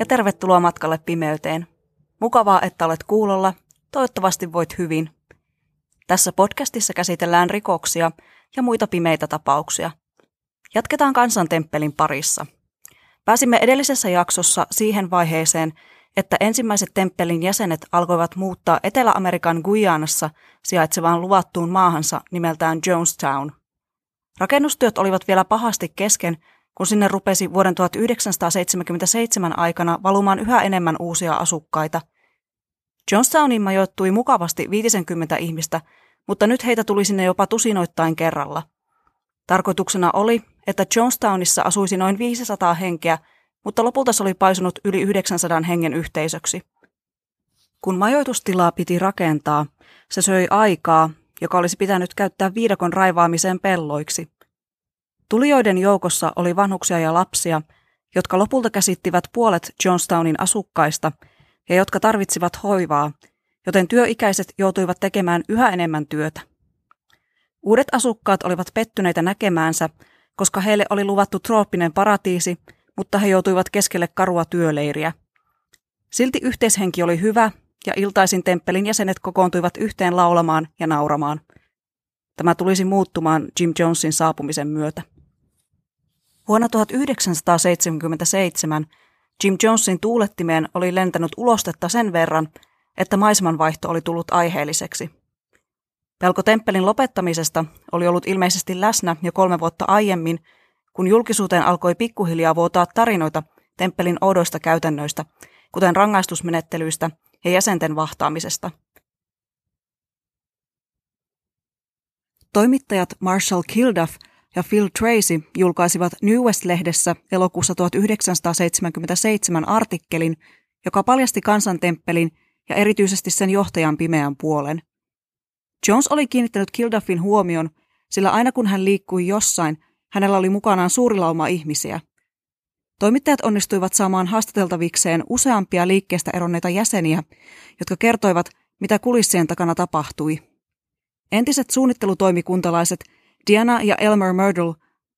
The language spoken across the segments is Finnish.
Ja tervetuloa matkalle pimeyteen. Mukavaa, että olet kuulolla. Toivottavasti voit hyvin. Tässä podcastissa käsitellään rikoksia ja muita pimeitä tapauksia. Jatketaan kansantemppelin parissa. Pääsimme edellisessä jaksossa siihen vaiheeseen, että ensimmäiset temppelin jäsenet alkoivat muuttaa Etelä-Amerikan Guyanassa sijaitsevaan luvattuun maahansa nimeltään Jonestown. Rakennustyöt olivat vielä pahasti kesken, kun sinne rupesi vuoden 1977 aikana valumaan yhä enemmän uusia asukkaita. Jonestowniin majoittui mukavasti 50 ihmistä, mutta nyt heitä tuli sinne jopa tusinoittain kerralla. Tarkoituksena oli, että Jonestownissa asuisi noin 500 henkeä, mutta lopulta se oli paisunut yli 900 hengen yhteisöksi. Kun majoitustilaa piti rakentaa, se söi aikaa, joka olisi pitänyt käyttää viidakon raivaamiseen pelloiksi – Tulijoiden joukossa oli vanhuksia ja lapsia, jotka lopulta käsittivät puolet Johnstownin asukkaista ja jotka tarvitsivat hoivaa, joten työikäiset joutuivat tekemään yhä enemmän työtä. Uudet asukkaat olivat pettyneitä näkemäänsä, koska heille oli luvattu trooppinen paratiisi, mutta he joutuivat keskelle karua työleiriä. Silti yhteishenki oli hyvä ja iltaisin temppelin jäsenet kokoontuivat yhteen laulamaan ja nauramaan. Tämä tulisi muuttumaan Jim Jonesin saapumisen myötä. Vuonna 1977 Jim Jonesin tuulettimeen oli lentänyt ulostetta sen verran, että maisemanvaihto oli tullut aiheelliseksi. Pelko temppelin lopettamisesta oli ollut ilmeisesti läsnä jo kolme vuotta aiemmin, kun julkisuuteen alkoi pikkuhiljaa vuotaa tarinoita temppelin oudoista käytännöistä, kuten rangaistusmenettelyistä ja jäsenten vahtaamisesta. Toimittajat Marshall Kilduff – ja Phil Tracy julkaisivat New West-lehdessä elokuussa 1977 artikkelin, joka paljasti kansantemppelin ja erityisesti sen johtajan pimeän puolen. Jones oli kiinnittänyt Kilduffin huomion, sillä aina kun hän liikkui jossain, hänellä oli mukanaan suuri lauma ihmisiä. Toimittajat onnistuivat saamaan haastateltavikseen useampia liikkeestä eronneita jäseniä, jotka kertoivat, mitä kulissien takana tapahtui. Entiset suunnittelutoimikuntalaiset Diana ja Elmer Myrtle,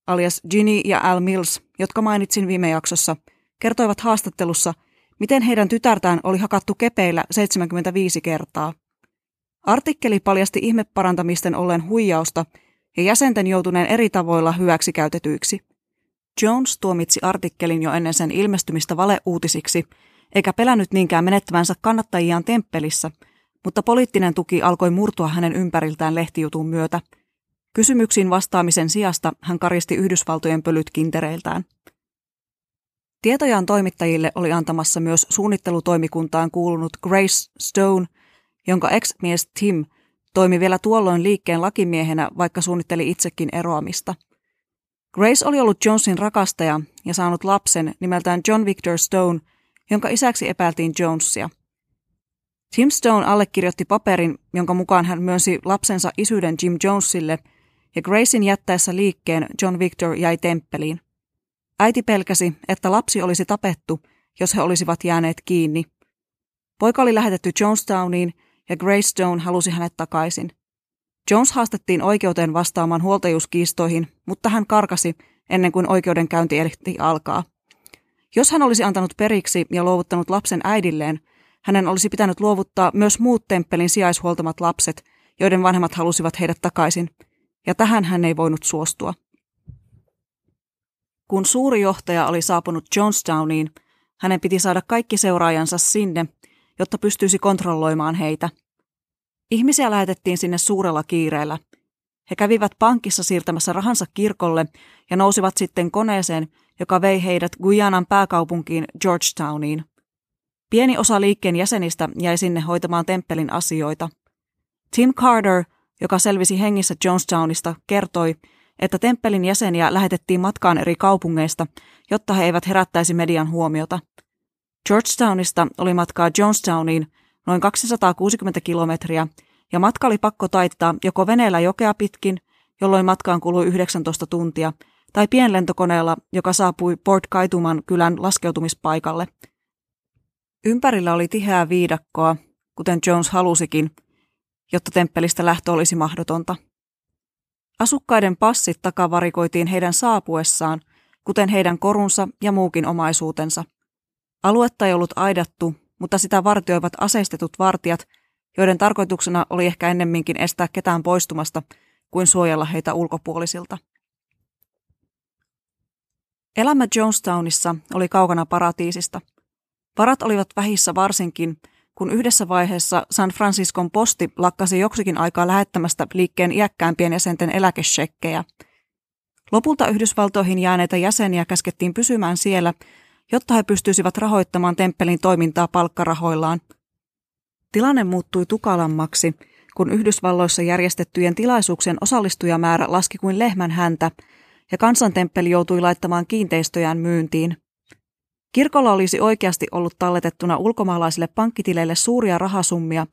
alias Ginny ja Al Mills, jotka mainitsin viime jaksossa, kertoivat haastattelussa, miten heidän tytärtään oli hakattu kepeillä 75 kertaa. Artikkeli paljasti ihmeparantamisten ollen huijausta ja jäsenten joutuneen eri tavoilla hyväksikäytetyiksi. Jones tuomitsi artikkelin jo ennen sen ilmestymistä valeuutisiksi, eikä pelännyt niinkään menettävänsä kannattajiaan temppelissä, mutta poliittinen tuki alkoi murtua hänen ympäriltään lehtijutun myötä – Kysymyksiin vastaamisen sijasta hän karisti Yhdysvaltojen pölyt kintereiltään. Tietojaan toimittajille oli antamassa myös suunnittelutoimikuntaan kuulunut Grace Stone, jonka ex-mies Tim toimi vielä tuolloin liikkeen lakimiehenä, vaikka suunnitteli itsekin eroamista. Grace oli ollut Jonesin rakastaja ja saanut lapsen nimeltään John Victor Stone, jonka isäksi epäiltiin Jonesia. Tim Stone allekirjoitti paperin, jonka mukaan hän myönsi lapsensa isyyden Jim Jonesille – ja Gracein jättäessä liikkeen John Victor jäi temppeliin. Äiti pelkäsi, että lapsi olisi tapettu, jos he olisivat jääneet kiinni. Poika oli lähetetty Jonestowniin ja Grace Stone halusi hänet takaisin. Jones haastettiin oikeuteen vastaamaan huoltajuuskiistoihin, mutta hän karkasi ennen kuin oikeudenkäynti ehti alkaa. Jos hän olisi antanut periksi ja luovuttanut lapsen äidilleen, hänen olisi pitänyt luovuttaa myös muut temppelin sijaishuoltamat lapset, joiden vanhemmat halusivat heidät takaisin – ja tähän hän ei voinut suostua. Kun suuri johtaja oli saapunut Jonestowniin, hänen piti saada kaikki seuraajansa sinne, jotta pystyisi kontrolloimaan heitä. Ihmisiä lähetettiin sinne suurella kiireellä. He kävivät pankissa siirtämässä rahansa kirkolle ja nousivat sitten koneeseen, joka vei heidät Guyanan pääkaupunkiin Georgetowniin. Pieni osa liikkeen jäsenistä jäi sinne hoitamaan temppelin asioita. Tim Carter joka selvisi hengissä Jonestownista, kertoi, että temppelin jäseniä lähetettiin matkaan eri kaupungeista, jotta he eivät herättäisi median huomiota. Georgetownista oli matkaa Jonestowniin noin 260 kilometriä, ja matka oli pakko taittaa joko veneellä jokea pitkin, jolloin matkaan kului 19 tuntia, tai pienlentokoneella, joka saapui Port Kaituman kylän laskeutumispaikalle. Ympärillä oli tiheää viidakkoa, kuten Jones halusikin, jotta temppelistä lähtö olisi mahdotonta. Asukkaiden passit takavarikoitiin heidän saapuessaan, kuten heidän korunsa ja muukin omaisuutensa. Aluetta ei ollut aidattu, mutta sitä vartioivat aseistetut vartijat, joiden tarkoituksena oli ehkä ennemminkin estää ketään poistumasta kuin suojella heitä ulkopuolisilta. Elämä Jonestownissa oli kaukana paratiisista. Varat olivat vähissä varsinkin, kun yhdessä vaiheessa San Franciscon posti lakkasi joksikin aikaa lähettämästä liikkeen iäkkäämpien jäsenten eläkeshekkejä. Lopulta Yhdysvaltoihin jääneitä jäseniä käskettiin pysymään siellä, jotta he pystyisivät rahoittamaan temppelin toimintaa palkkarahoillaan. Tilanne muuttui tukalammaksi, kun Yhdysvalloissa järjestettyjen tilaisuuksien osallistujamäärä laski kuin lehmän häntä – ja kansantemppeli joutui laittamaan kiinteistöjään myyntiin. Kirkolla olisi oikeasti ollut talletettuna ulkomaalaisille pankkitileille suuria rahasummia,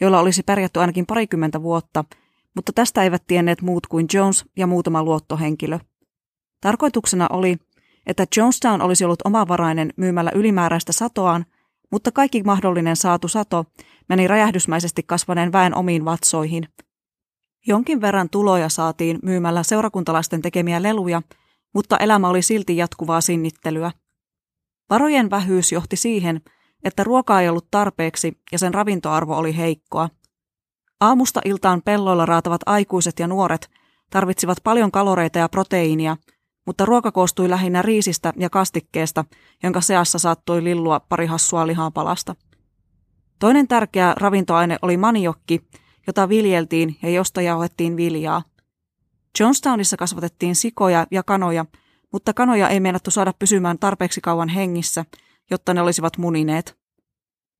joilla olisi pärjätty ainakin parikymmentä vuotta, mutta tästä eivät tienneet muut kuin Jones ja muutama luottohenkilö. Tarkoituksena oli, että Jonestown olisi ollut omavarainen myymällä ylimääräistä satoaan, mutta kaikki mahdollinen saatu sato meni räjähdysmäisesti kasvaneen väen omiin vatsoihin – Jonkin verran tuloja saatiin myymällä seurakuntalaisten tekemiä leluja, mutta elämä oli silti jatkuvaa sinnittelyä. Varojen vähyys johti siihen, että ruokaa ei ollut tarpeeksi ja sen ravintoarvo oli heikkoa. Aamusta iltaan pelloilla raatavat aikuiset ja nuoret tarvitsivat paljon kaloreita ja proteiinia, mutta ruoka koostui lähinnä riisistä ja kastikkeesta, jonka seassa saattoi lillua pari hassua lihapalasta. Toinen tärkeä ravintoaine oli maniokki, jota viljeltiin ja josta jauhettiin viljaa. Jonestownissa kasvatettiin sikoja ja kanoja, mutta kanoja ei meinattu saada pysymään tarpeeksi kauan hengissä, jotta ne olisivat munineet.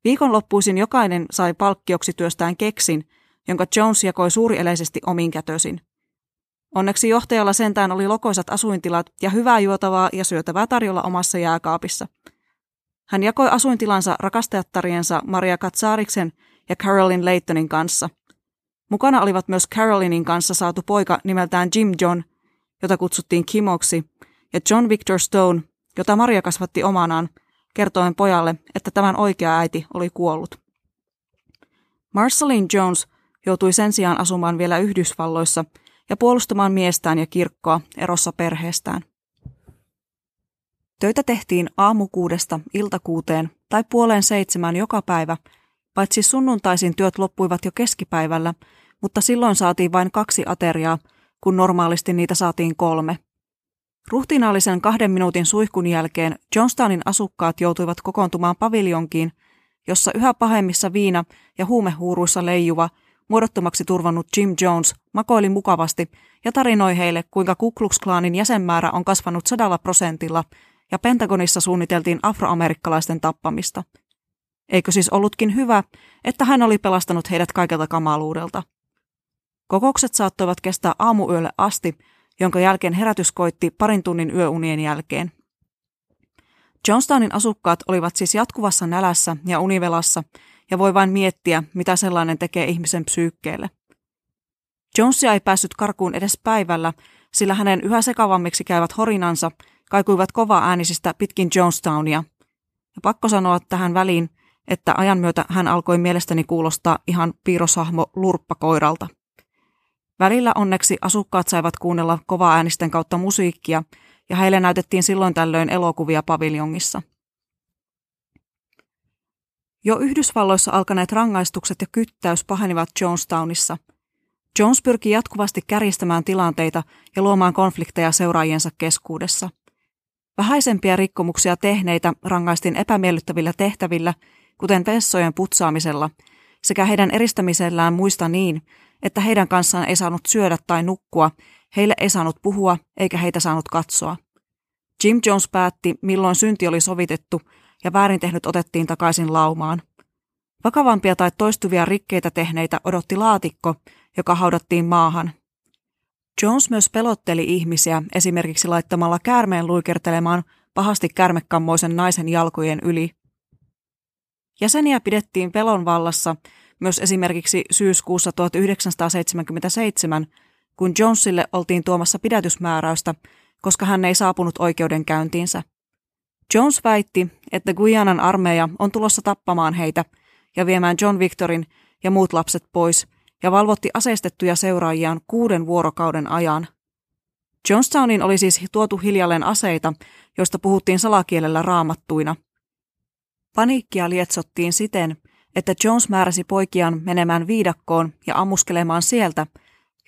Viikonloppuisin jokainen sai palkkioksi työstään keksin, jonka Jones jakoi suurieleisesti omin kätösin. Onneksi johtajalla sentään oli lokoisat asuintilat ja hyvää juotavaa ja syötävää tarjolla omassa jääkaapissa. Hän jakoi asuintilansa rakastajattariensa Maria Katsaariksen ja Carolyn Laytonin kanssa – Mukana olivat myös Carolinin kanssa saatu poika nimeltään Jim John, jota kutsuttiin Kimoksi, ja John Victor Stone, jota Maria kasvatti omanaan, kertoen pojalle, että tämän oikea äiti oli kuollut. Marceline Jones joutui sen sijaan asumaan vielä Yhdysvalloissa ja puolustamaan miestään ja kirkkoa erossa perheestään. Töitä tehtiin aamukuudesta iltakuuteen tai puoleen seitsemään joka päivä – Paitsi sunnuntaisin työt loppuivat jo keskipäivällä, mutta silloin saatiin vain kaksi ateriaa, kun normaalisti niitä saatiin kolme. Ruhtinaallisen kahden minuutin suihkun jälkeen Johnstownin asukkaat joutuivat kokoontumaan paviljonkiin, jossa yhä pahemmissa viina- ja huumehuuruissa leijuva, muodottomaksi turvannut Jim Jones makoili mukavasti ja tarinoi heille, kuinka Ku Klux Klanin jäsenmäärä on kasvanut sadalla prosentilla ja Pentagonissa suunniteltiin afroamerikkalaisten tappamista – Eikö siis ollutkin hyvä, että hän oli pelastanut heidät kaikelta kamaluudelta? Kokoukset saattoivat kestää aamuyölle asti, jonka jälkeen herätys koitti parin tunnin yöunien jälkeen. Johnstownin asukkaat olivat siis jatkuvassa nälässä ja univelassa, ja voi vain miettiä, mitä sellainen tekee ihmisen psyykkeelle. Jonesia ei päässyt karkuun edes päivällä, sillä hänen yhä sekavammiksi käyvät horinansa kaikuivat kova äänisistä pitkin Jonestownia. Ja pakko sanoa tähän väliin, että ajan myötä hän alkoi mielestäni kuulostaa ihan piirroshahmo lurppakoiralta. Välillä onneksi asukkaat saivat kuunnella kovaa äänisten kautta musiikkia, ja heille näytettiin silloin tällöin elokuvia paviljongissa. Jo Yhdysvalloissa alkaneet rangaistukset ja kyttäys pahenivat Jonestownissa. Jones pyrki jatkuvasti kärjistämään tilanteita ja luomaan konflikteja seuraajiensa keskuudessa. Vähäisempiä rikkomuksia tehneitä rangaistiin epämiellyttävillä tehtävillä – kuten vessojen putsaamisella, sekä heidän eristämisellään muista niin, että heidän kanssaan ei saanut syödä tai nukkua, heille ei saanut puhua eikä heitä saanut katsoa. Jim Jones päätti, milloin synti oli sovitettu ja väärin tehnyt otettiin takaisin laumaan. Vakavampia tai toistuvia rikkeitä tehneitä odotti laatikko, joka haudattiin maahan. Jones myös pelotteli ihmisiä esimerkiksi laittamalla käärmeen luikertelemaan pahasti kärmekammoisen naisen jalkojen yli. Jäseniä pidettiin pelon vallassa myös esimerkiksi syyskuussa 1977, kun Jonesille oltiin tuomassa pidätysmääräystä, koska hän ei saapunut oikeudenkäyntiinsä. Jones väitti, että Guyanan armeija on tulossa tappamaan heitä ja viemään John Victorin ja muut lapset pois ja valvotti aseistettuja seuraajiaan kuuden vuorokauden ajan. Jonestownin oli siis tuotu hiljalleen aseita, joista puhuttiin salakielellä raamattuina. Paniikkia lietsottiin siten, että Jones määräsi poikiaan menemään viidakkoon ja ammuskelemaan sieltä,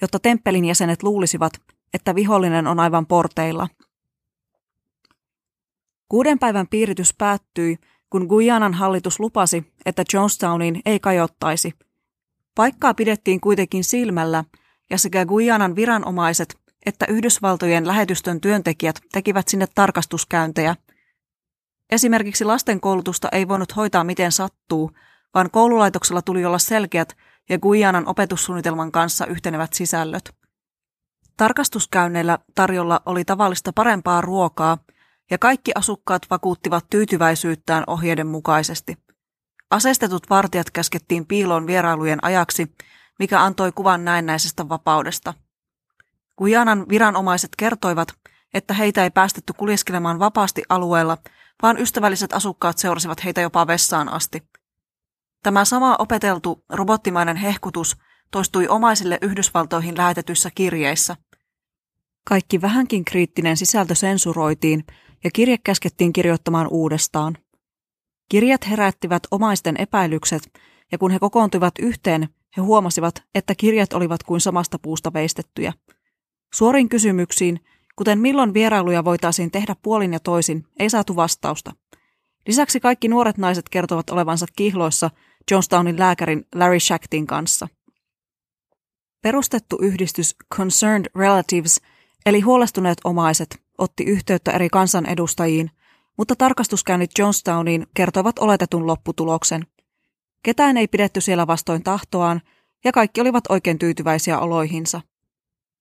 jotta temppelin jäsenet luulisivat, että vihollinen on aivan porteilla. Kuuden päivän piiritys päättyi, kun Guyanan hallitus lupasi, että Jonestowniin ei kajottaisi. Paikkaa pidettiin kuitenkin silmällä, ja sekä Guyanan viranomaiset että Yhdysvaltojen lähetystön työntekijät tekivät sinne tarkastuskäyntejä. Esimerkiksi lasten koulutusta ei voinut hoitaa miten sattuu, vaan koululaitoksella tuli olla selkeät ja Guyanan opetussuunnitelman kanssa yhtenevät sisällöt. Tarkastuskäynneillä tarjolla oli tavallista parempaa ruokaa, ja kaikki asukkaat vakuuttivat tyytyväisyyttään ohjeiden mukaisesti. Aseistetut vartijat käskettiin piiloon vierailujen ajaksi, mikä antoi kuvan näennäisestä vapaudesta – Guyanan viranomaiset kertoivat, että heitä ei päästetty kuljeskelemaan vapaasti alueella, vaan ystävälliset asukkaat seurasivat heitä jopa vessaan asti. Tämä sama opeteltu robottimainen hehkutus toistui omaisille Yhdysvaltoihin lähetetyissä kirjeissä. Kaikki vähänkin kriittinen sisältö sensuroitiin ja kirje käskettiin kirjoittamaan uudestaan. Kirjat herättivät omaisten epäilykset, ja kun he kokoontuivat yhteen, he huomasivat, että kirjat olivat kuin samasta puusta veistettyjä – Suoriin kysymyksiin, kuten milloin vierailuja voitaisiin tehdä puolin ja toisin, ei saatu vastausta. Lisäksi kaikki nuoret naiset kertovat olevansa kihloissa Johnstownin lääkärin Larry Shactin kanssa. Perustettu yhdistys Concerned Relatives, eli huolestuneet omaiset, otti yhteyttä eri kansanedustajiin, mutta tarkastuskäynnit Johnstowniin kertovat oletetun lopputuloksen. Ketään ei pidetty siellä vastoin tahtoaan, ja kaikki olivat oikein tyytyväisiä oloihinsa.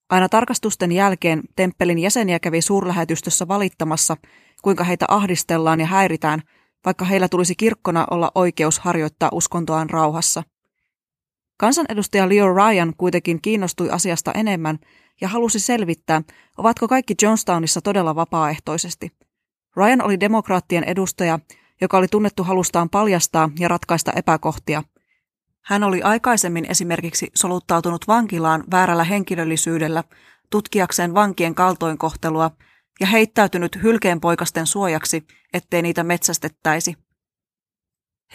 Aina tarkastusten jälkeen temppelin jäseniä kävi suurlähetystössä valittamassa, kuinka heitä ahdistellaan ja häiritään, vaikka heillä tulisi kirkkona olla oikeus harjoittaa uskontoaan rauhassa. Kansanedustaja Leo Ryan kuitenkin kiinnostui asiasta enemmän ja halusi selvittää, ovatko kaikki Johnstownissa todella vapaaehtoisesti. Ryan oli demokraattien edustaja, joka oli tunnettu halustaan paljastaa ja ratkaista epäkohtia – hän oli aikaisemmin esimerkiksi soluttautunut vankilaan väärällä henkilöllisyydellä tutkiakseen vankien kaltoinkohtelua ja heittäytynyt hylkeenpoikasten suojaksi, ettei niitä metsästettäisi.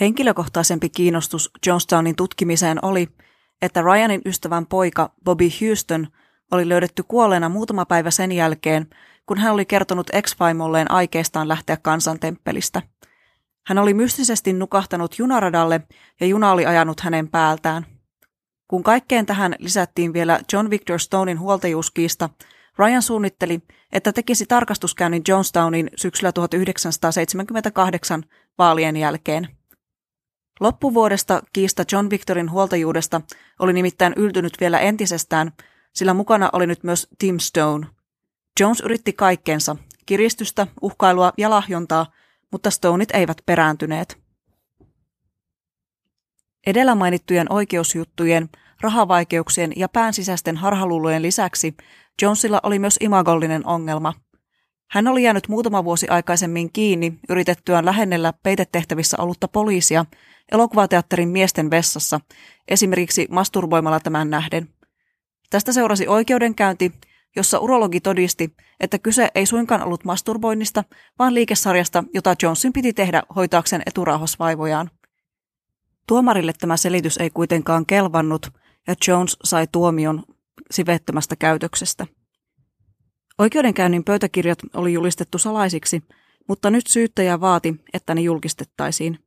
Henkilökohtaisempi kiinnostus Johnstownin tutkimiseen oli, että Ryanin ystävän poika Bobby Houston oli löydetty kuolleena muutama päivä sen jälkeen, kun hän oli kertonut ex-vaimolleen aikeistaan lähteä kansantemppelistä – hän oli mystisesti nukahtanut junaradalle ja juna oli ajanut hänen päältään. Kun kaikkeen tähän lisättiin vielä John Victor Stonein huoltajuuskiista, Ryan suunnitteli, että tekisi tarkastuskäynnin Johnstownin syksyllä 1978 vaalien jälkeen. Loppuvuodesta kiista John Victorin huoltajuudesta oli nimittäin yltynyt vielä entisestään, sillä mukana oli nyt myös Tim Stone. Jones yritti kaikkensa, kiristystä, uhkailua ja lahjontaa, mutta Stoneit eivät perääntyneet. Edellä mainittujen oikeusjuttujen, rahavaikeuksien ja päänsisäisten harhaluulojen lisäksi Jonesilla oli myös imagollinen ongelma. Hän oli jäänyt muutama vuosi aikaisemmin kiinni yritettyään lähennellä peitetehtävissä ollutta poliisia elokuvateatterin miesten vessassa, esimerkiksi masturboimalla tämän nähden. Tästä seurasi oikeudenkäynti, jossa urologi todisti, että kyse ei suinkaan ollut masturboinnista, vaan liikesarjasta, jota Johnson piti tehdä hoitaakseen eturauhasvaivojaan. Tuomarille tämä selitys ei kuitenkaan kelvannut, ja Jones sai tuomion sivettömästä käytöksestä. Oikeudenkäynnin pöytäkirjat oli julistettu salaisiksi, mutta nyt syyttäjä vaati, että ne julkistettaisiin.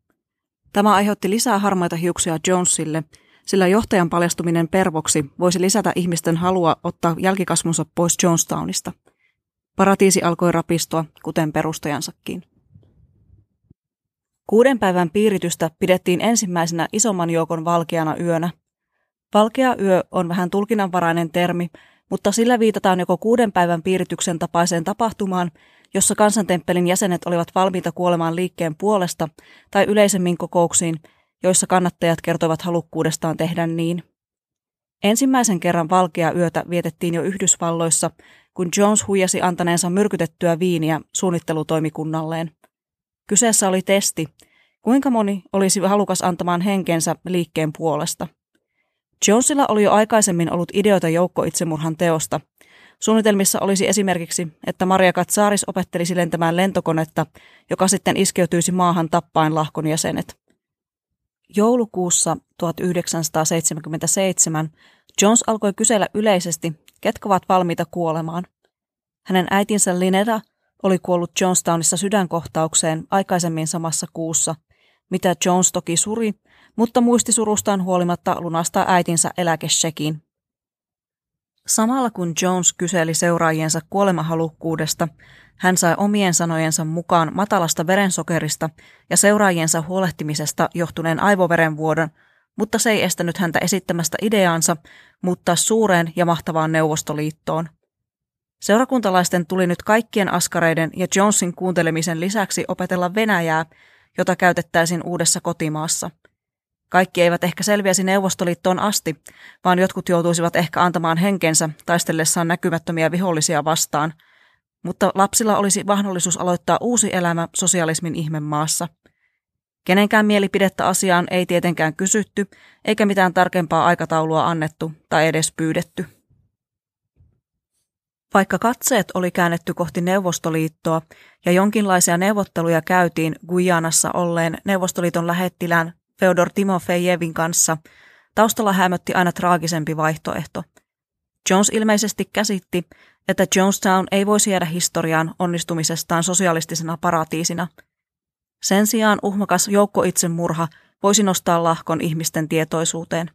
Tämä aiheutti lisää harmaita hiuksia Jonesille – sillä johtajan paljastuminen pervoksi voisi lisätä ihmisten halua ottaa jälkikasvunsa pois Jonestownista. Paratiisi alkoi rapistua, kuten perustajansakin. Kuuden päivän piiritystä pidettiin ensimmäisenä isomman joukon valkeana yönä. Valkea yö on vähän tulkinnanvarainen termi, mutta sillä viitataan joko kuuden päivän piirityksen tapaiseen tapahtumaan, jossa kansantemppelin jäsenet olivat valmiita kuolemaan liikkeen puolesta, tai yleisemmin kokouksiin, joissa kannattajat kertovat halukkuudestaan tehdä niin. Ensimmäisen kerran valkea yötä vietettiin jo Yhdysvalloissa, kun Jones huijasi antaneensa myrkytettyä viiniä suunnittelutoimikunnalleen. Kyseessä oli testi, kuinka moni olisi halukas antamaan henkensä liikkeen puolesta. Jonesilla oli jo aikaisemmin ollut ideoita joukkoitsemurhan teosta, Suunnitelmissa olisi esimerkiksi, että Maria Katsaris opettelisi lentämään lentokonetta, joka sitten iskeytyisi maahan tappain lahkon jäsenet. Joulukuussa 1977 Jones alkoi kysellä yleisesti, ketkä ovat valmiita kuolemaan. Hänen äitinsä Lineta oli kuollut Jonestownissa sydänkohtaukseen aikaisemmin samassa kuussa, mitä Jones toki suri, mutta muistisurustaan huolimatta lunastaa äitinsä eläkeshekin. Samalla kun Jones kyseli seuraajiensa kuolemahalukkuudesta, hän sai omien sanojensa mukaan matalasta verensokerista ja seuraajiensa huolehtimisesta johtuneen aivoverenvuodon, mutta se ei estänyt häntä esittämästä ideaansa muuttaa suureen ja mahtavaan Neuvostoliittoon. Seurakuntalaisten tuli nyt kaikkien askareiden ja Jonesin kuuntelemisen lisäksi opetella Venäjää, jota käytettäisiin uudessa kotimaassa – kaikki eivät ehkä selviäisi Neuvostoliittoon asti, vaan jotkut joutuisivat ehkä antamaan henkensä taistellessaan näkymättömiä vihollisia vastaan. Mutta lapsilla olisi mahdollisuus aloittaa uusi elämä sosialismin ihmemaassa. Kenenkään mielipidettä asiaan ei tietenkään kysytty, eikä mitään tarkempaa aikataulua annettu tai edes pyydetty. Vaikka katseet oli käännetty kohti Neuvostoliittoa ja jonkinlaisia neuvotteluja käytiin Gujanassa olleen Neuvostoliiton lähettilään Feodor Timofejevin kanssa, taustalla hämötti aina traagisempi vaihtoehto. Jones ilmeisesti käsitti, että Jonestown ei voisi jäädä historiaan onnistumisestaan sosialistisena paratiisina. Sen sijaan uhmakas joukkoitsemurha voisi nostaa lahkon ihmisten tietoisuuteen.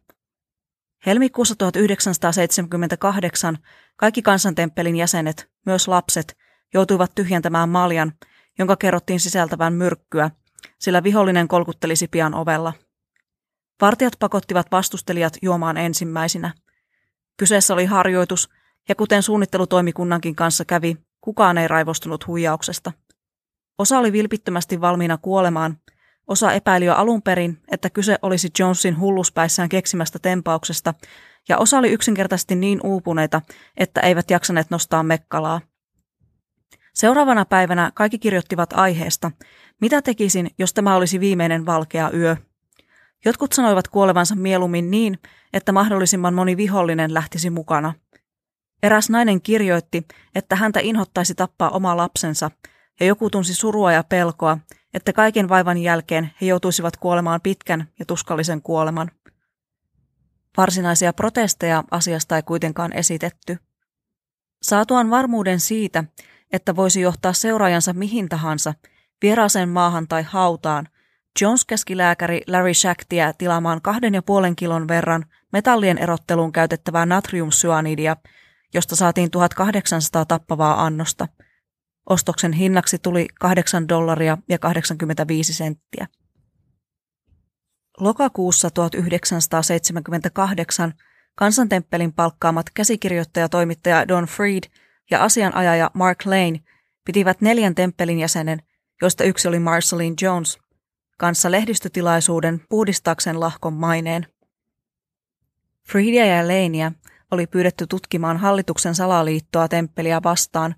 Helmikuussa 1978 kaikki kansantemppelin jäsenet, myös lapset, joutuivat tyhjentämään maljan, jonka kerrottiin sisältävän myrkkyä, sillä vihollinen kolkuttelisi pian ovella. Vartijat pakottivat vastustelijat juomaan ensimmäisinä. Kyseessä oli harjoitus, ja kuten suunnittelutoimikunnankin kanssa kävi, kukaan ei raivostunut huijauksesta. Osa oli vilpittömästi valmiina kuolemaan, osa epäili jo alun perin, että kyse olisi Jonesin hulluspäissään keksimästä tempauksesta, ja osa oli yksinkertaisesti niin uupuneita, että eivät jaksaneet nostaa mekkalaa. Seuraavana päivänä kaikki kirjoittivat aiheesta, mitä tekisin, jos tämä olisi viimeinen valkea yö. Jotkut sanoivat kuolevansa mieluummin niin, että mahdollisimman moni vihollinen lähtisi mukana. Eräs nainen kirjoitti, että häntä inhottaisi tappaa oma lapsensa, ja joku tunsi surua ja pelkoa, että kaiken vaivan jälkeen he joutuisivat kuolemaan pitkän ja tuskallisen kuoleman. Varsinaisia protesteja asiasta ei kuitenkaan esitetty. Saatuaan varmuuden siitä, että voisi johtaa seuraajansa mihin tahansa, vieraaseen maahan tai hautaan, Jones käski lääkäri Larry Shaktia tilaamaan kahden ja puolen kilon verran metallien erotteluun käytettävää natriumsyanidia, josta saatiin 1800 tappavaa annosta. Ostoksen hinnaksi tuli 8 dollaria ja 85 senttiä. Lokakuussa 1978 kansantemppelin palkkaamat käsikirjoittaja-toimittaja Don Freed ja asianajaja Mark Lane pitivät neljän temppelin jäsenen, joista yksi oli Marceline Jones, kanssa lehdistötilaisuuden puhdistaakseen lahkon maineen. Friedia ja Leinia oli pyydetty tutkimaan hallituksen salaliittoa temppeliä vastaan,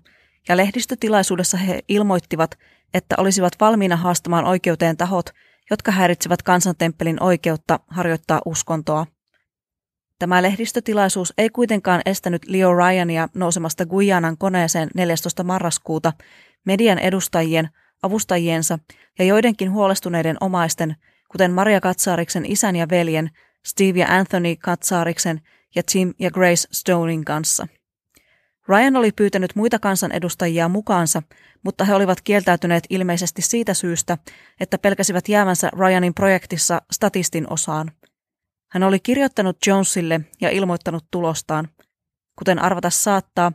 ja lehdistötilaisuudessa he ilmoittivat, että olisivat valmiina haastamaan oikeuteen tahot, jotka häiritsevät kansantemppelin oikeutta harjoittaa uskontoa. Tämä lehdistötilaisuus ei kuitenkaan estänyt Leo Ryania nousemasta Guyanan koneeseen 14. marraskuuta median edustajien, avustajiensa ja joidenkin huolestuneiden omaisten, kuten Maria Katsaariksen isän ja veljen, Steve ja Anthony Katsaariksen ja Tim ja Grace Stonein kanssa. Ryan oli pyytänyt muita kansanedustajia mukaansa, mutta he olivat kieltäytyneet ilmeisesti siitä syystä, että pelkäsivät jäävänsä Ryanin projektissa statistin osaan – hän oli kirjoittanut Jonesille ja ilmoittanut tulostaan. Kuten arvata saattaa,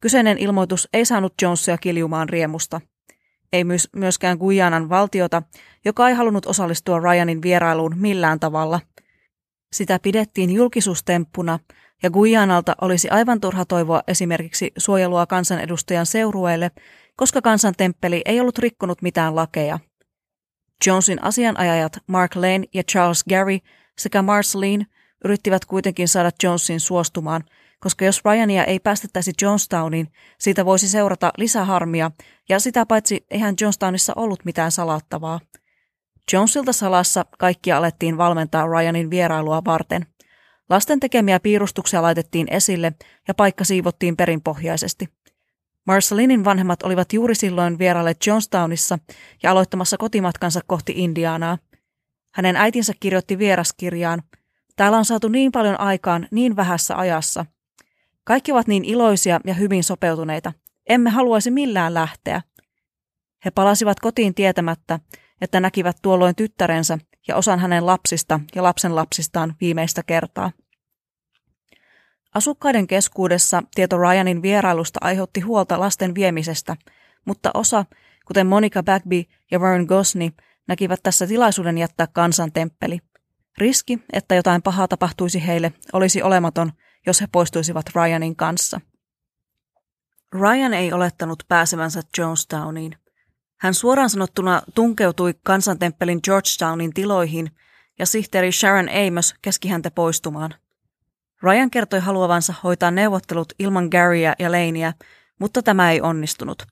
kyseinen ilmoitus ei saanut Jonesia kiljumaan riemusta. Ei myös, myöskään Guyanan valtiota, joka ei halunnut osallistua Ryanin vierailuun millään tavalla. Sitä pidettiin julkisuustemppuna, ja Guyanalta olisi aivan turha toivoa esimerkiksi suojelua kansanedustajan seurueelle, koska kansantemppeli ei ollut rikkonut mitään lakeja. Jonesin asianajajat Mark Lane ja Charles Gary – sekä Marceline yrittivät kuitenkin saada Jonesin suostumaan, koska jos Ryania ei päästettäisi Jonestowniin, siitä voisi seurata lisäharmia, ja sitä paitsi eihän Jonestownissa ollut mitään salattavaa. Jonesilta salassa kaikkia alettiin valmentaa Ryanin vierailua varten. Lasten tekemiä piirustuksia laitettiin esille ja paikka siivottiin perinpohjaisesti. Marcelinin vanhemmat olivat juuri silloin vierailleet Jonestownissa ja aloittamassa kotimatkansa kohti Indianaa. Hänen äitinsä kirjoitti vieraskirjaan, täällä on saatu niin paljon aikaan niin vähässä ajassa. Kaikki ovat niin iloisia ja hyvin sopeutuneita. Emme haluaisi millään lähteä. He palasivat kotiin tietämättä, että näkivät tuolloin tyttärensä ja osan hänen lapsista ja lapsen lapsistaan viimeistä kertaa. Asukkaiden keskuudessa tieto Ryanin vierailusta aiheutti huolta lasten viemisestä, mutta osa, kuten Monica Bagby ja Vern Gosney, näkivät tässä tilaisuuden jättää kansantemppeli. Riski, että jotain pahaa tapahtuisi heille, olisi olematon, jos he poistuisivat Ryanin kanssa. Ryan ei olettanut pääsevänsä Jonestowniin. Hän suoraan sanottuna tunkeutui kansantemppelin Georgetownin tiloihin ja sihteeri Sharon Amos keski häntä poistumaan. Ryan kertoi haluavansa hoitaa neuvottelut ilman Garyä ja Lanea, mutta tämä ei onnistunut.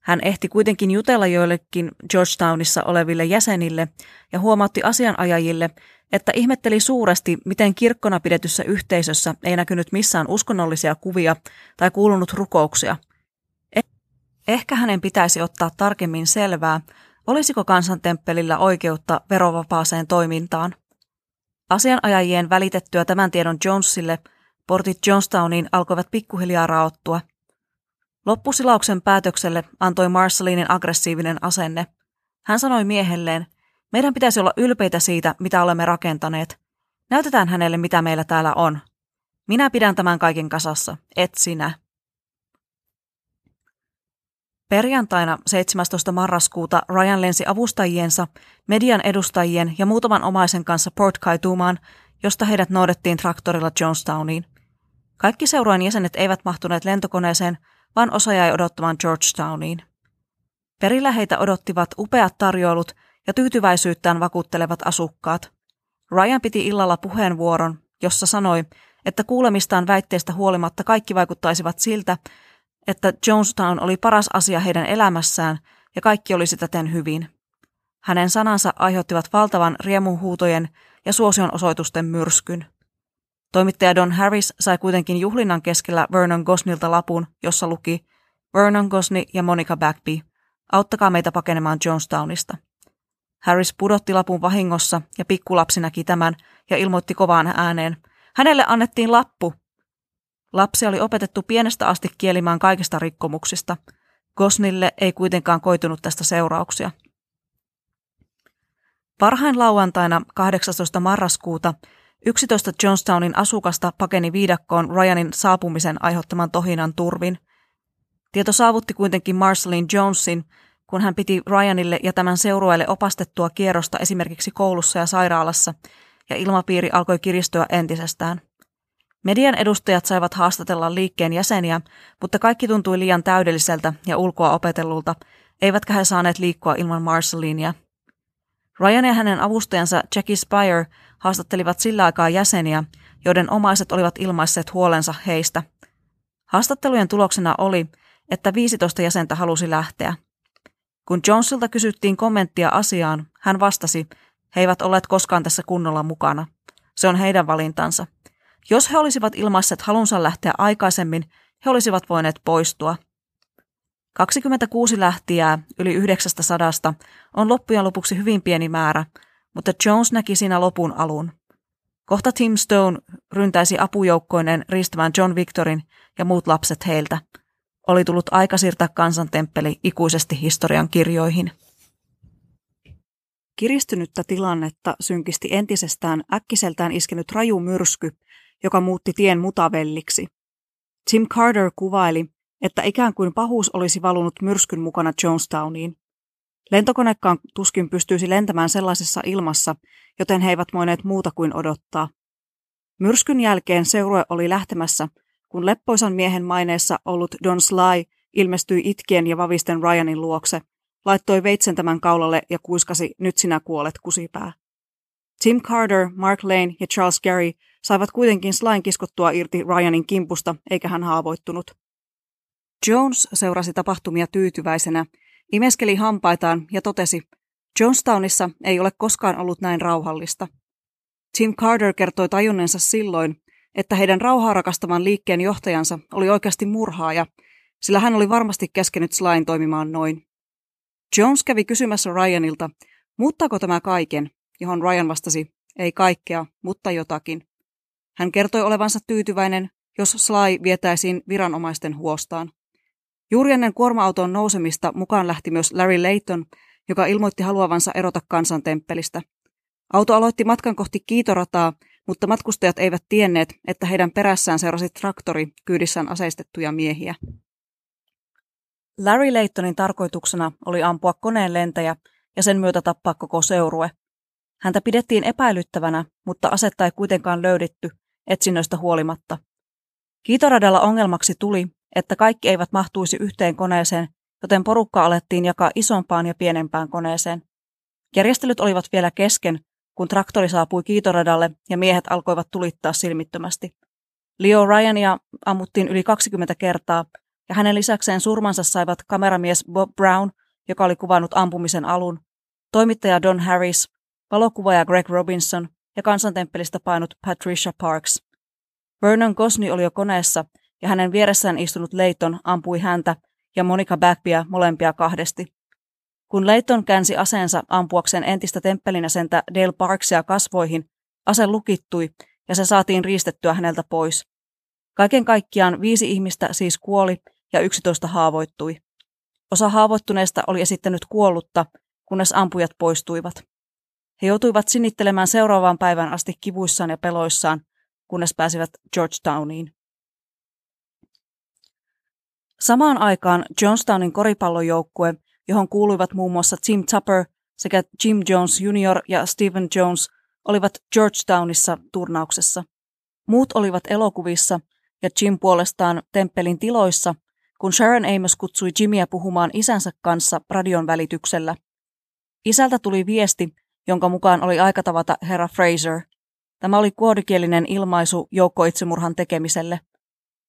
Hän ehti kuitenkin jutella joillekin Georgetownissa oleville jäsenille ja huomautti asianajajille, että ihmetteli suuresti, miten kirkkona pidetyssä yhteisössä ei näkynyt missään uskonnollisia kuvia tai kuulunut rukouksia. Eh- ehkä hänen pitäisi ottaa tarkemmin selvää, olisiko kansantemppelillä oikeutta verovapaaseen toimintaan. Asianajajien välitettyä tämän tiedon Jonesille portit Jonestowniin alkoivat pikkuhiljaa raottua. Loppusilauksen päätökselle antoi Marcelinin aggressiivinen asenne. Hän sanoi miehelleen, meidän pitäisi olla ylpeitä siitä, mitä olemme rakentaneet. Näytetään hänelle, mitä meillä täällä on. Minä pidän tämän kaiken kasassa, et sinä. Perjantaina 17. marraskuuta Ryan lensi avustajiensa, median edustajien ja muutaman omaisen kanssa Port Kaitumaan, josta heidät noudettiin traktorilla Jonestowniin. Kaikki seurojen jäsenet eivät mahtuneet lentokoneeseen, vaan osa jäi odottamaan Georgetowniin. Perillä heitä odottivat upeat tarjoilut ja tyytyväisyyttään vakuuttelevat asukkaat. Ryan piti illalla puheenvuoron, jossa sanoi, että kuulemistaan väitteestä huolimatta kaikki vaikuttaisivat siltä, että Jonestown oli paras asia heidän elämässään ja kaikki olisi täten hyvin. Hänen sanansa aiheuttivat valtavan riemuhuutojen ja suosion osoitusten myrskyn. Toimittaja Don Harris sai kuitenkin juhlinnan keskellä Vernon Gosnilta lapun, jossa luki Vernon Gosney ja Monica Bagby, auttakaa meitä pakenemaan Jonestownista. Harris pudotti lapun vahingossa ja pikkulapsi näki tämän ja ilmoitti kovaan ääneen. Hänelle annettiin lappu. Lapsi oli opetettu pienestä asti kielimään kaikista rikkomuksista. Gosnille ei kuitenkaan koitunut tästä seurauksia. Parhain lauantaina 18. marraskuuta 11 Jonestownin asukasta pakeni viidakkoon Ryanin saapumisen aiheuttaman tohinan turvin. Tieto saavutti kuitenkin Marcelin Jonesin, kun hän piti Ryanille ja tämän seurueelle opastettua kierrosta esimerkiksi koulussa ja sairaalassa, ja ilmapiiri alkoi kiristyä entisestään. Median edustajat saivat haastatella liikkeen jäseniä, mutta kaikki tuntui liian täydelliseltä ja ulkoa opetellulta, eivätkä he saaneet liikkua ilman Marcelinia. Ryan ja hänen avustajansa Jackie Spire haastattelivat sillä aikaa jäseniä, joiden omaiset olivat ilmaisseet huolensa heistä. Haastattelujen tuloksena oli, että 15 jäsentä halusi lähteä. Kun Jonesilta kysyttiin kommenttia asiaan, hän vastasi, he eivät olleet koskaan tässä kunnolla mukana. Se on heidän valintansa. Jos he olisivat ilmaisseet halunsa lähteä aikaisemmin, he olisivat voineet poistua. 26 lähtijää yli 900 on loppujen lopuksi hyvin pieni määrä, mutta Jones näki siinä lopun alun. Kohta Tim Stone ryntäisi apujoukkoinen riistämään John Victorin ja muut lapset heiltä. Oli tullut aika siirtää kansantemppeli ikuisesti historian kirjoihin. Kiristynyttä tilannetta synkisti entisestään äkkiseltään iskenyt raju myrsky, joka muutti tien mutavelliksi. Tim Carter kuvaili, että ikään kuin pahuus olisi valunut myrskyn mukana Jonestowniin. Lentokonekaan tuskin pystyisi lentämään sellaisessa ilmassa, joten he eivät voineet muuta kuin odottaa. Myrskyn jälkeen seurue oli lähtemässä, kun leppoisan miehen maineessa ollut Don Sly ilmestyi itkien ja vavisten Ryanin luokse, laittoi veitsen tämän kaulalle ja kuiskasi, nyt sinä kuolet, kusipää. Tim Carter, Mark Lane ja Charles Gary saivat kuitenkin Slyn kiskottua irti Ryanin kimpusta, eikä hän haavoittunut. Jones seurasi tapahtumia tyytyväisenä, imeskeli hampaitaan ja totesi, Jonestownissa ei ole koskaan ollut näin rauhallista. Tim Carter kertoi tajunnensa silloin, että heidän rauhaa rakastavan liikkeen johtajansa oli oikeasti murhaaja, sillä hän oli varmasti käskenyt Slain toimimaan noin. Jones kävi kysymässä Ryanilta, muuttaako tämä kaiken, johon Ryan vastasi, ei kaikkea, mutta jotakin. Hän kertoi olevansa tyytyväinen, jos Sly vietäisiin viranomaisten huostaan. Juuri ennen kuorma-auton nousemista mukaan lähti myös Larry Layton, joka ilmoitti haluavansa erota kansantemppelistä. Auto aloitti matkan kohti kiitorataa, mutta matkustajat eivät tienneet, että heidän perässään seurasi traktori kyydissään aseistettuja miehiä. Larry Laytonin tarkoituksena oli ampua koneen lentäjä ja sen myötä tappaa koko seurue. Häntä pidettiin epäilyttävänä, mutta asetta ei kuitenkaan löydetty, etsinnöistä huolimatta. Kiitoradalla ongelmaksi tuli, että kaikki eivät mahtuisi yhteen koneeseen, joten porukka alettiin jakaa isompaan ja pienempään koneeseen. Järjestelyt olivat vielä kesken, kun traktori saapui kiitoradalle ja miehet alkoivat tulittaa silmittömästi. Leo Ryania ammuttiin yli 20 kertaa, ja hänen lisäkseen surmansa saivat kameramies Bob Brown, joka oli kuvannut ampumisen alun, toimittaja Don Harris, valokuvaaja Greg Robinson ja kansantemppelistä painut Patricia Parks. Vernon Gosney oli jo koneessa ja hänen vieressään istunut Leiton ampui häntä ja Monica Backbya molempia kahdesti. Kun Leiton käänsi aseensa ampuakseen entistä temppelinäsentä Dale Parksia kasvoihin, ase lukittui ja se saatiin riistettyä häneltä pois. Kaiken kaikkiaan viisi ihmistä siis kuoli ja yksitoista haavoittui. Osa haavoittuneista oli esittänyt kuollutta, kunnes ampujat poistuivat. He joutuivat sinittelemään seuraavaan päivän asti kivuissaan ja peloissaan, kunnes pääsivät Georgetowniin. Samaan aikaan Johnstownin koripallojoukkue, johon kuuluivat muun muassa Tim Tupper sekä Jim Jones Jr. ja Stephen Jones, olivat Georgetownissa turnauksessa. Muut olivat elokuvissa ja Jim puolestaan temppelin tiloissa, kun Sharon Amos kutsui Jimmyä puhumaan isänsä kanssa radion välityksellä. Isältä tuli viesti, jonka mukaan oli aika tavata herra Fraser. Tämä oli kuodikielinen ilmaisu joukkoitsemurhan tekemiselle.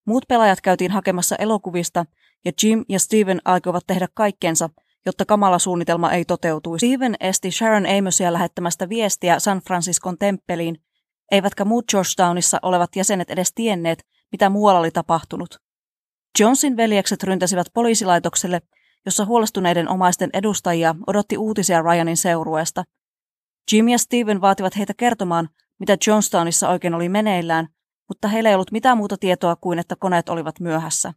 Muut pelaajat käytiin hakemassa elokuvista, ja Jim ja Steven aikoivat tehdä kaikkensa, jotta kamala suunnitelma ei toteutuisi. Steven esti Sharon Amosia lähettämästä viestiä San Franciscon temppeliin, eivätkä muut Georgetownissa olevat jäsenet edes tienneet, mitä muualla oli tapahtunut. Johnson veljekset ryntäsivät poliisilaitokselle, jossa huolestuneiden omaisten edustajia odotti uutisia Ryanin seurueesta. Jim ja Steven vaativat heitä kertomaan, mitä Johnstownissa oikein oli meneillään, mutta heillä ei ollut mitään muuta tietoa kuin, että koneet olivat myöhässä.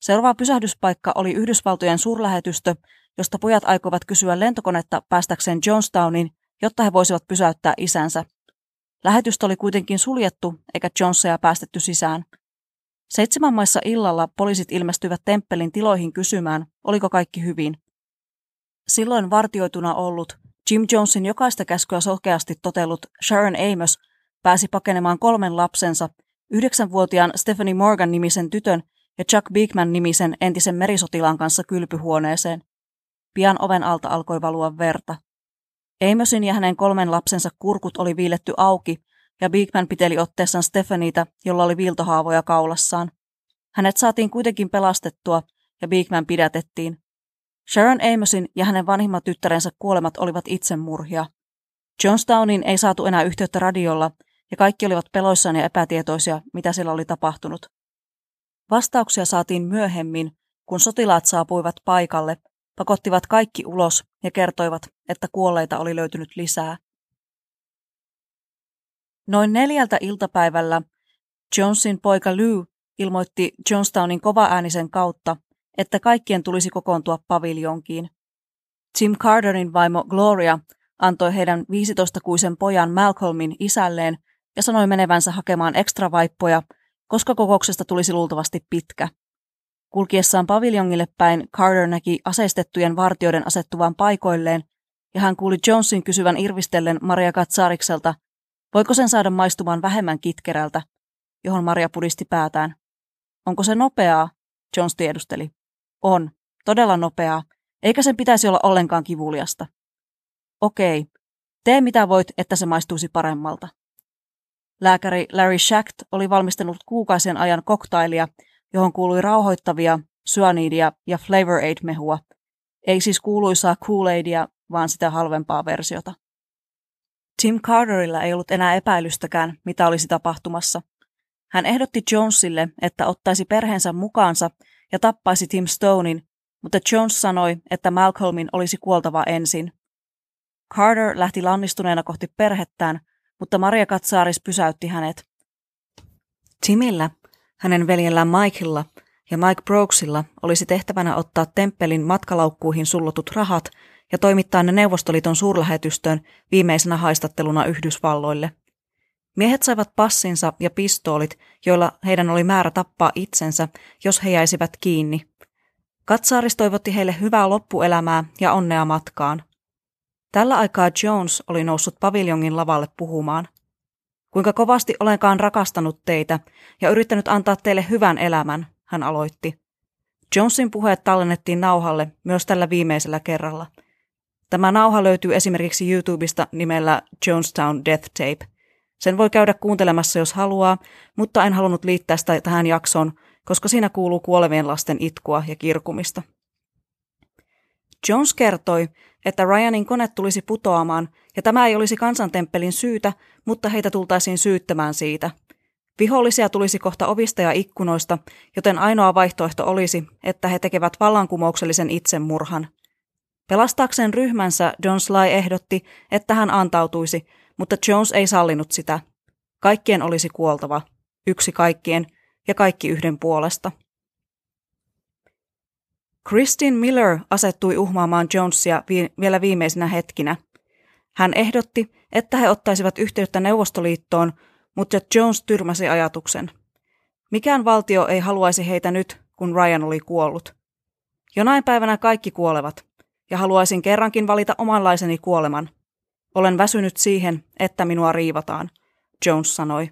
Seuraava pysähdyspaikka oli Yhdysvaltojen suurlähetystö, josta pojat aikoivat kysyä lentokonetta päästäkseen Johnstownin, jotta he voisivat pysäyttää isänsä. Lähetystö oli kuitenkin suljettu, eikä Jonesia päästetty sisään. Seitsemän maissa illalla poliisit ilmestyivät temppelin tiloihin kysymään, oliko kaikki hyvin. Silloin vartioituna ollut Jim Jonesin jokaista käskyä sokeasti totellut Sharon Amos pääsi pakenemaan kolmen lapsensa, yhdeksänvuotiaan Stephanie Morgan nimisen tytön ja Chuck Beekman nimisen entisen merisotilaan kanssa kylpyhuoneeseen. Pian oven alta alkoi valua verta. Amosin ja hänen kolmen lapsensa kurkut oli viiletty auki, ja Beekman piteli otteessaan Stephaniita, jolla oli viiltohaavoja kaulassaan. Hänet saatiin kuitenkin pelastettua, ja Beekman pidätettiin. Sharon Amosin ja hänen vanhimmat tyttärensä kuolemat olivat itsemurhia. Johnstownin ei saatu enää yhteyttä radiolla, ja kaikki olivat peloissaan ja epätietoisia, mitä siellä oli tapahtunut. Vastauksia saatiin myöhemmin, kun sotilaat saapuivat paikalle, pakottivat kaikki ulos ja kertoivat, että kuolleita oli löytynyt lisää. Noin neljältä iltapäivällä Jonesin poika Lou ilmoitti Johnstownin kovaäänisen kautta, että kaikkien tulisi kokoontua paviljonkiin. Tim Carterin vaimo Gloria antoi heidän 15-kuisen pojan Malcolmin isälleen ja sanoi menevänsä hakemaan ekstravaippoja, koska kokouksesta tulisi luultavasti pitkä. Kulkiessaan paviljongille päin Carter näki aseistettujen vartioiden asettuvan paikoilleen, ja hän kuuli Jonesin kysyvän irvistellen Maria Katsarikselta, voiko sen saada maistumaan vähemmän kitkerältä, johon Maria pudisti päätään. Onko se nopeaa? Jones tiedusteli. On, todella nopeaa, eikä sen pitäisi olla ollenkaan kivuliasta. Okei, tee mitä voit, että se maistuisi paremmalta. Lääkäri Larry Schacht oli valmistanut kuukausien ajan koktailia, johon kuului rauhoittavia, syanidia ja Flavor Aid-mehua. Ei siis kuuluisaa Kool-Aidia, vaan sitä halvempaa versiota. Tim Carterilla ei ollut enää epäilystäkään, mitä olisi tapahtumassa. Hän ehdotti Jonesille, että ottaisi perheensä mukaansa ja tappaisi Tim Stonein, mutta Jones sanoi, että Malcolmin olisi kuoltava ensin. Carter lähti lannistuneena kohti perhettään, mutta Maria Katsaaris pysäytti hänet. Timillä, hänen veljellään Mikella ja Mike Brooksilla olisi tehtävänä ottaa temppelin matkalaukkuihin sullotut rahat ja toimittaa ne Neuvostoliiton suurlähetystöön viimeisenä haistatteluna Yhdysvalloille. Miehet saivat passinsa ja pistoolit, joilla heidän oli määrä tappaa itsensä, jos he jäisivät kiinni. Katsaaris toivotti heille hyvää loppuelämää ja onnea matkaan. Tällä aikaa Jones oli noussut paviljongin lavalle puhumaan. Kuinka kovasti olenkaan rakastanut teitä ja yrittänyt antaa teille hyvän elämän, hän aloitti. Jonesin puheet tallennettiin nauhalle myös tällä viimeisellä kerralla. Tämä nauha löytyy esimerkiksi YouTubesta nimellä Jonestown Death Tape. Sen voi käydä kuuntelemassa, jos haluaa, mutta en halunnut liittää sitä tähän jaksoon, koska siinä kuuluu kuolevien lasten itkua ja kirkumista. Jones kertoi, että Ryanin kone tulisi putoamaan, ja tämä ei olisi kansantemppelin syytä, mutta heitä tultaisiin syyttämään siitä. Vihollisia tulisi kohta ovista ja ikkunoista, joten ainoa vaihtoehto olisi, että he tekevät vallankumouksellisen itsemurhan. Pelastaakseen ryhmänsä John Sly ehdotti, että hän antautuisi, mutta Jones ei sallinut sitä. Kaikkien olisi kuoltava. Yksi kaikkien ja kaikki yhden puolesta. Christine Miller asettui uhmaamaan Jonesia vi- vielä viimeisinä hetkinä. Hän ehdotti, että he ottaisivat yhteyttä Neuvostoliittoon, mutta Jones tyrmäsi ajatuksen. Mikään valtio ei haluaisi heitä nyt, kun Ryan oli kuollut. Jonain päivänä kaikki kuolevat, ja haluaisin kerrankin valita omanlaiseni kuoleman. Olen väsynyt siihen, että minua riivataan, Jones sanoi.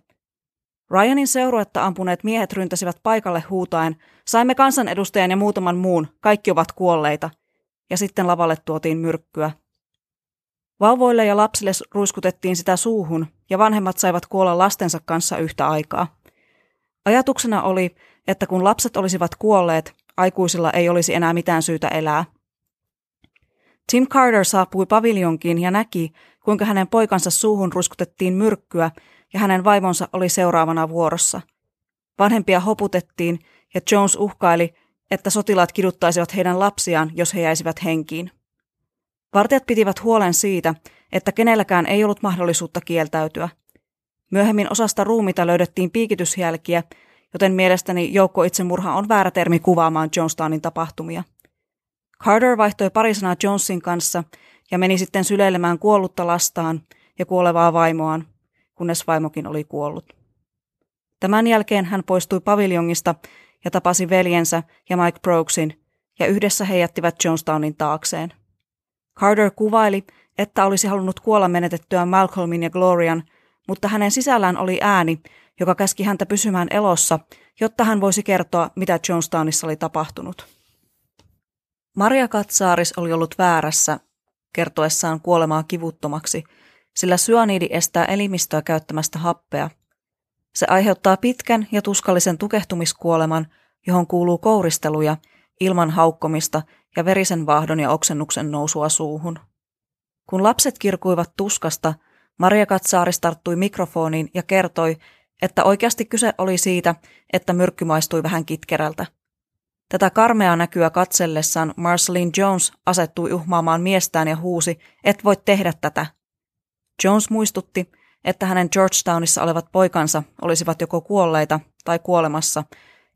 Ryanin seuruetta ampuneet miehet ryntäsivät paikalle huutaen, saimme kansanedustajan ja muutaman muun, kaikki ovat kuolleita, ja sitten lavalle tuotiin myrkkyä. Vauvoille ja lapsille ruiskutettiin sitä suuhun, ja vanhemmat saivat kuolla lastensa kanssa yhtä aikaa. Ajatuksena oli, että kun lapset olisivat kuolleet, aikuisilla ei olisi enää mitään syytä elää. Tim Carter saapui paviljonkiin ja näki, kuinka hänen poikansa suuhun ruiskutettiin myrkkyä ja hänen vaimonsa oli seuraavana vuorossa. Vanhempia hoputettiin ja Jones uhkaili, että sotilaat kiduttaisivat heidän lapsiaan, jos he jäisivät henkiin. Vartijat pitivät huolen siitä, että kenelläkään ei ollut mahdollisuutta kieltäytyä. Myöhemmin osasta ruumita löydettiin piikitysjälkiä, joten mielestäni joukko itsemurha on väärä termi kuvaamaan Jonestownin tapahtumia. Carter vaihtoi pari sanaa Jonesin kanssa ja meni sitten syleilemään kuollutta lastaan ja kuolevaa vaimoaan, kunnes vaimokin oli kuollut. Tämän jälkeen hän poistui paviljongista ja tapasi veljensä ja Mike Brokesin, ja yhdessä he jättivät Jonestownin taakseen. Carter kuvaili, että olisi halunnut kuolla menetettyä Malcolmin ja Glorian, mutta hänen sisällään oli ääni, joka käski häntä pysymään elossa, jotta hän voisi kertoa, mitä Jonestownissa oli tapahtunut. Maria Katsaaris oli ollut väärässä kertoessaan kuolemaa kivuttomaksi, sillä syaniidi estää elimistöä käyttämästä happea. Se aiheuttaa pitkän ja tuskallisen tukehtumiskuoleman, johon kuuluu kouristeluja, ilman haukkomista ja verisen vahdon ja oksennuksen nousua suuhun. Kun lapset kirkuivat tuskasta, Maria Katsaaris tarttui mikrofoniin ja kertoi, että oikeasti kyse oli siitä, että myrkky maistui vähän kitkerältä. Tätä karmeaa näkyä katsellessaan Marceline Jones asettui uhmaamaan miestään ja huusi, et voi tehdä tätä. Jones muistutti, että hänen Georgetownissa olevat poikansa olisivat joko kuolleita tai kuolemassa,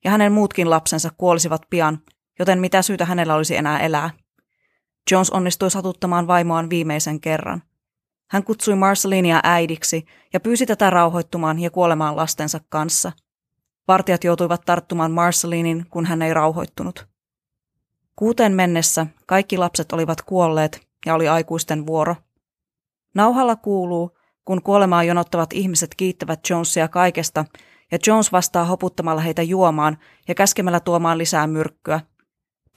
ja hänen muutkin lapsensa kuolisivat pian, joten mitä syytä hänellä olisi enää elää. Jones onnistui satuttamaan vaimoaan viimeisen kerran. Hän kutsui Marcelinia äidiksi ja pyysi tätä rauhoittumaan ja kuolemaan lastensa kanssa. Vartijat joutuivat tarttumaan Marcelinin, kun hän ei rauhoittunut. Kuuteen mennessä kaikki lapset olivat kuolleet ja oli aikuisten vuoro. Nauhalla kuuluu, kun kuolemaa jonottavat ihmiset kiittävät Jonesia kaikesta, ja Jones vastaa hoputtamalla heitä juomaan ja käskemällä tuomaan lisää myrkkyä.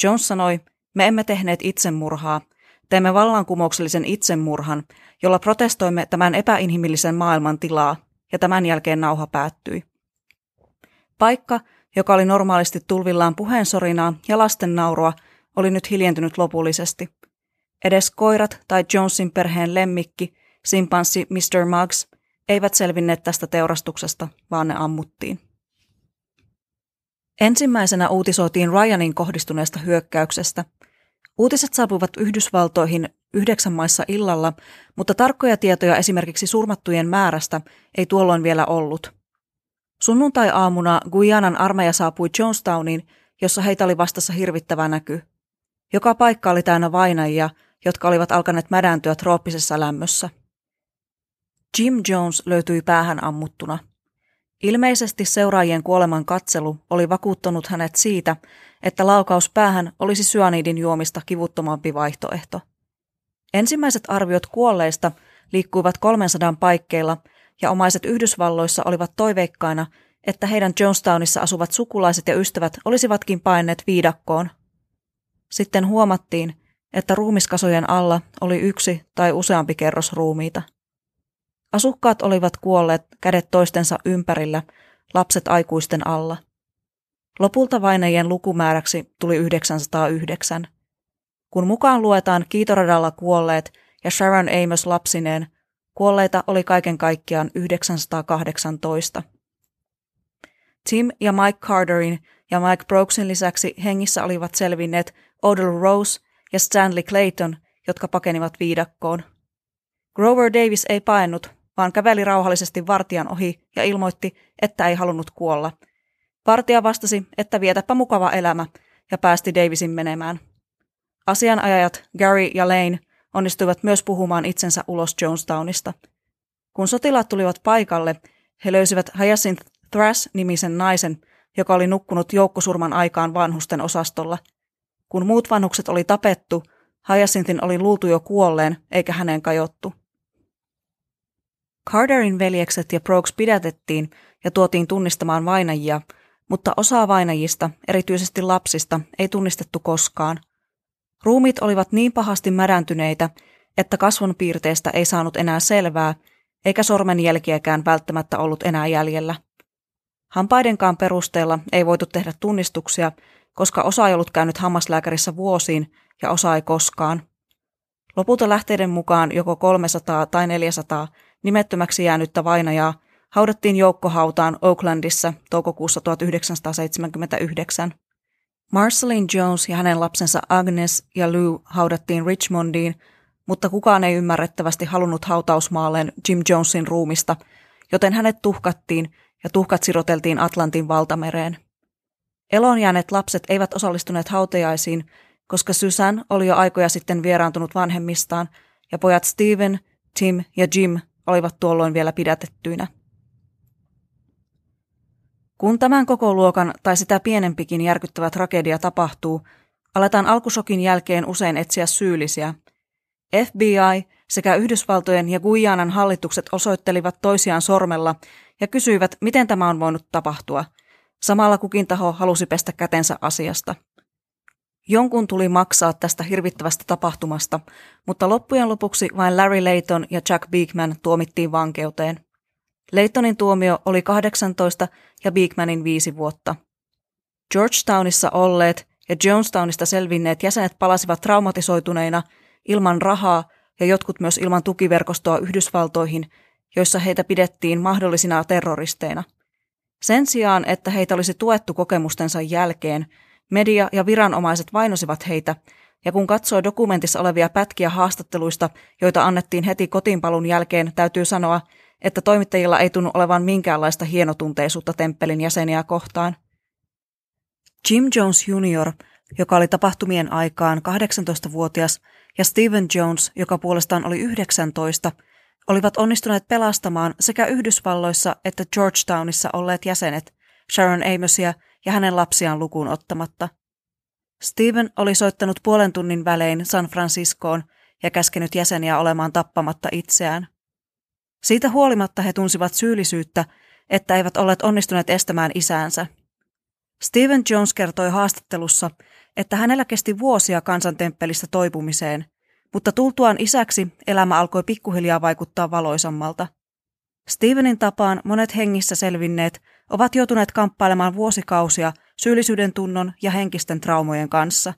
Jones sanoi, me emme tehneet itsemurhaa, teemme vallankumouksellisen itsemurhan, jolla protestoimme tämän epäinhimillisen maailman tilaa, ja tämän jälkeen nauha päättyi. Paikka, joka oli normaalisti tulvillaan puheensorinaa ja lasten naurua, oli nyt hiljentynyt lopullisesti. Edes koirat tai Jonesin perheen lemmikki, simpanssi Mr. Muggs, eivät selvinneet tästä teurastuksesta, vaan ne ammuttiin. Ensimmäisenä uutisoitiin Ryanin kohdistuneesta hyökkäyksestä. Uutiset saapuivat Yhdysvaltoihin yhdeksän maissa illalla, mutta tarkkoja tietoja esimerkiksi surmattujen määrästä ei tuolloin vielä ollut. Sunnuntai-aamuna Guyanan armeija saapui Jonestowniin, jossa heitä oli vastassa hirvittävä näky. Joka paikka oli täynnä vainajia, jotka olivat alkaneet mädäntyä trooppisessa lämmössä. Jim Jones löytyi päähän ammuttuna. Ilmeisesti seuraajien kuoleman katselu oli vakuuttanut hänet siitä, että laukaus päähän olisi syaniidin juomista kivuttomampi vaihtoehto. Ensimmäiset arviot kuolleista liikkuivat 300 paikkeilla ja omaiset Yhdysvalloissa olivat toiveikkaina, että heidän Jonestownissa asuvat sukulaiset ja ystävät olisivatkin paineet viidakkoon. Sitten huomattiin, että ruumiskasojen alla oli yksi tai useampi kerros ruumiita. Asukkaat olivat kuolleet kädet toistensa ympärillä, lapset aikuisten alla. Lopulta vainajien lukumääräksi tuli 909. Kun mukaan luetaan kiitoradalla kuolleet ja Sharon Amos lapsineen, kuolleita oli kaiken kaikkiaan 918. Tim ja Mike Carterin ja Mike Brokesin lisäksi hengissä olivat selvinneet Odell Rose ja Stanley Clayton, jotka pakenivat viidakkoon. Grover Davis ei paennut, vaan käveli rauhallisesti vartijan ohi ja ilmoitti, että ei halunnut kuolla. Vartija vastasi, että vietäpä mukava elämä, ja päästi Davisin menemään. Asianajajat Gary ja Lane onnistuivat myös puhumaan itsensä ulos Jonestownista. Kun sotilaat tulivat paikalle, he löysivät Hyacinth Thrash-nimisen naisen, joka oli nukkunut joukkosurman aikaan vanhusten osastolla. Kun muut vanhukset oli tapettu, Hyacinthin oli luultu jo kuolleen, eikä häneen kajottu. Carterin veljekset ja Brooks pidätettiin ja tuotiin tunnistamaan vainajia, mutta osaa vainajista, erityisesti lapsista, ei tunnistettu koskaan. Ruumit olivat niin pahasti märäntyneitä, että kasvonpiirteestä ei saanut enää selvää, eikä sormenjälkiäkään välttämättä ollut enää jäljellä. Hampaidenkaan perusteella ei voitu tehdä tunnistuksia, koska osa ei ollut käynyt hammaslääkärissä vuosiin ja osa ei koskaan. Lopulta lähteiden mukaan joko 300 tai 400 nimettömäksi jäänyttä vainajaa haudattiin joukkohautaan Oaklandissa toukokuussa 1979. Marceline Jones ja hänen lapsensa Agnes ja Lou haudattiin Richmondiin, mutta kukaan ei ymmärrettävästi halunnut hautausmaalleen Jim Jonesin ruumista, joten hänet tuhkattiin ja tuhkat siroteltiin Atlantin valtamereen. Elon jääneet lapset eivät osallistuneet hautajaisiin, koska Susan oli jo aikoja sitten vieraantunut vanhemmistaan ja pojat Steven, Tim ja Jim olivat tuolloin vielä pidätettyinä. Kun tämän koko luokan tai sitä pienempikin järkyttävä tragedia tapahtuu, aletaan alkusokin jälkeen usein etsiä syyllisiä. FBI sekä Yhdysvaltojen ja Guianan hallitukset osoittelivat toisiaan sormella ja kysyivät, miten tämä on voinut tapahtua. Samalla kukin taho halusi pestä kätensä asiasta. Jonkun tuli maksaa tästä hirvittävästä tapahtumasta, mutta loppujen lopuksi vain Larry Layton ja Jack Beekman tuomittiin vankeuteen. Laytonin tuomio oli 18 ja Beekmanin viisi vuotta. Georgetownissa olleet ja Jonestownista selvinneet jäsenet palasivat traumatisoituneina ilman rahaa ja jotkut myös ilman tukiverkostoa Yhdysvaltoihin, joissa heitä pidettiin mahdollisina terroristeina. Sen sijaan, että heitä olisi tuettu kokemustensa jälkeen, media ja viranomaiset vainosivat heitä, ja kun katsoo dokumentissa olevia pätkiä haastatteluista, joita annettiin heti kotiinpalun jälkeen, täytyy sanoa, että toimittajilla ei tunnu olevan minkäänlaista hienotunteisuutta temppelin jäseniä kohtaan. Jim Jones Jr., joka oli tapahtumien aikaan 18-vuotias, ja Stephen Jones, joka puolestaan oli 19, olivat onnistuneet pelastamaan sekä Yhdysvalloissa että Georgetownissa olleet jäsenet, Sharon Amosia ja hänen lapsiaan lukuun ottamatta. Steven oli soittanut puolen tunnin välein San Franciscoon ja käskenyt jäseniä olemaan tappamatta itseään. Siitä huolimatta he tunsivat syyllisyyttä, että eivät olleet onnistuneet estämään isäänsä. Steven Jones kertoi haastattelussa, että hänellä kesti vuosia kansantemppelistä toipumiseen, mutta tultuaan isäksi elämä alkoi pikkuhiljaa vaikuttaa valoisammalta. Stevenin tapaan monet hengissä selvinneet ovat joutuneet kamppailemaan vuosikausia syyllisyyden tunnon ja henkisten traumojen kanssa.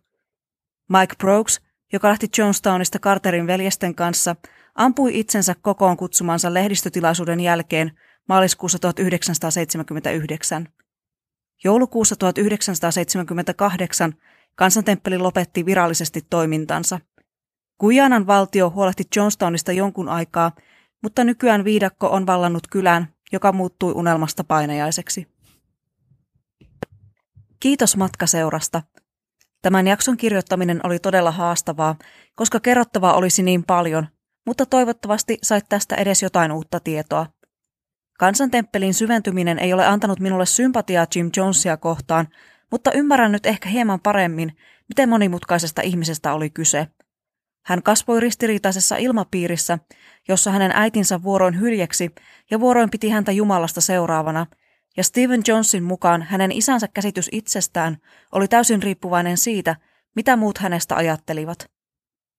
Mike Brooks, joka lähti Jonestownista Carterin veljesten kanssa, ampui itsensä kokoon kutsumansa lehdistötilaisuuden jälkeen maaliskuussa 1979. Joulukuussa 1978 kansantemppeli lopetti virallisesti toimintansa. Guyanan valtio huolehti Jonestownista jonkun aikaa, mutta nykyään viidakko on vallannut kylän, joka muuttui unelmasta painajaiseksi. Kiitos matkaseurasta. Tämän jakson kirjoittaminen oli todella haastavaa, koska kerrottavaa olisi niin paljon, mutta toivottavasti sait tästä edes jotain uutta tietoa. Kansantemppelin syventyminen ei ole antanut minulle sympatiaa Jim Jonesia kohtaan, mutta ymmärrän nyt ehkä hieman paremmin, miten monimutkaisesta ihmisestä oli kyse. Hän kasvoi ristiriitaisessa ilmapiirissä, jossa hänen äitinsä vuoroin hyljeksi ja vuoroin piti häntä Jumalasta seuraavana, ja Stephen Jonesin mukaan hänen isänsä käsitys itsestään oli täysin riippuvainen siitä, mitä muut hänestä ajattelivat.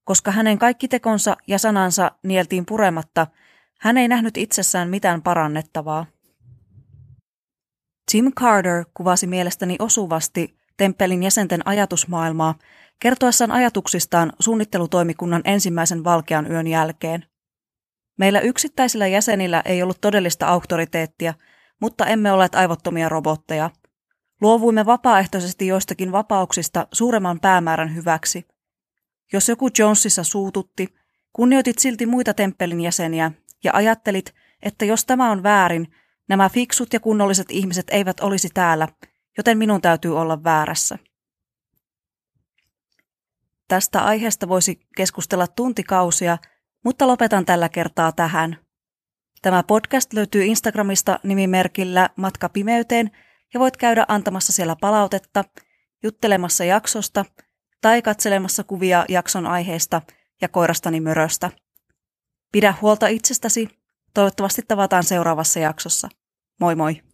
Koska hänen kaikki tekonsa ja sanansa nieltiin purematta, hän ei nähnyt itsessään mitään parannettavaa. Tim Carter kuvasi mielestäni osuvasti temppelin jäsenten ajatusmaailmaa kertoessaan ajatuksistaan suunnittelutoimikunnan ensimmäisen valkean yön jälkeen. Meillä yksittäisillä jäsenillä ei ollut todellista auktoriteettia, mutta emme olleet aivottomia robotteja. Luovuimme vapaaehtoisesti joistakin vapauksista suuremman päämäärän hyväksi. Jos joku Jonesissa suututti, kunnioitit silti muita temppelin jäseniä ja ajattelit, että jos tämä on väärin, nämä fiksut ja kunnolliset ihmiset eivät olisi täällä, joten minun täytyy olla väärässä. Tästä aiheesta voisi keskustella tuntikausia, mutta lopetan tällä kertaa tähän. Tämä podcast löytyy Instagramista nimimerkillä Matka pimeyteen ja voit käydä antamassa siellä palautetta, juttelemassa jaksosta tai katselemassa kuvia jakson aiheesta ja koirastani möröstä. Pidä huolta itsestäsi. Toivottavasti tavataan seuraavassa jaksossa. Moi moi!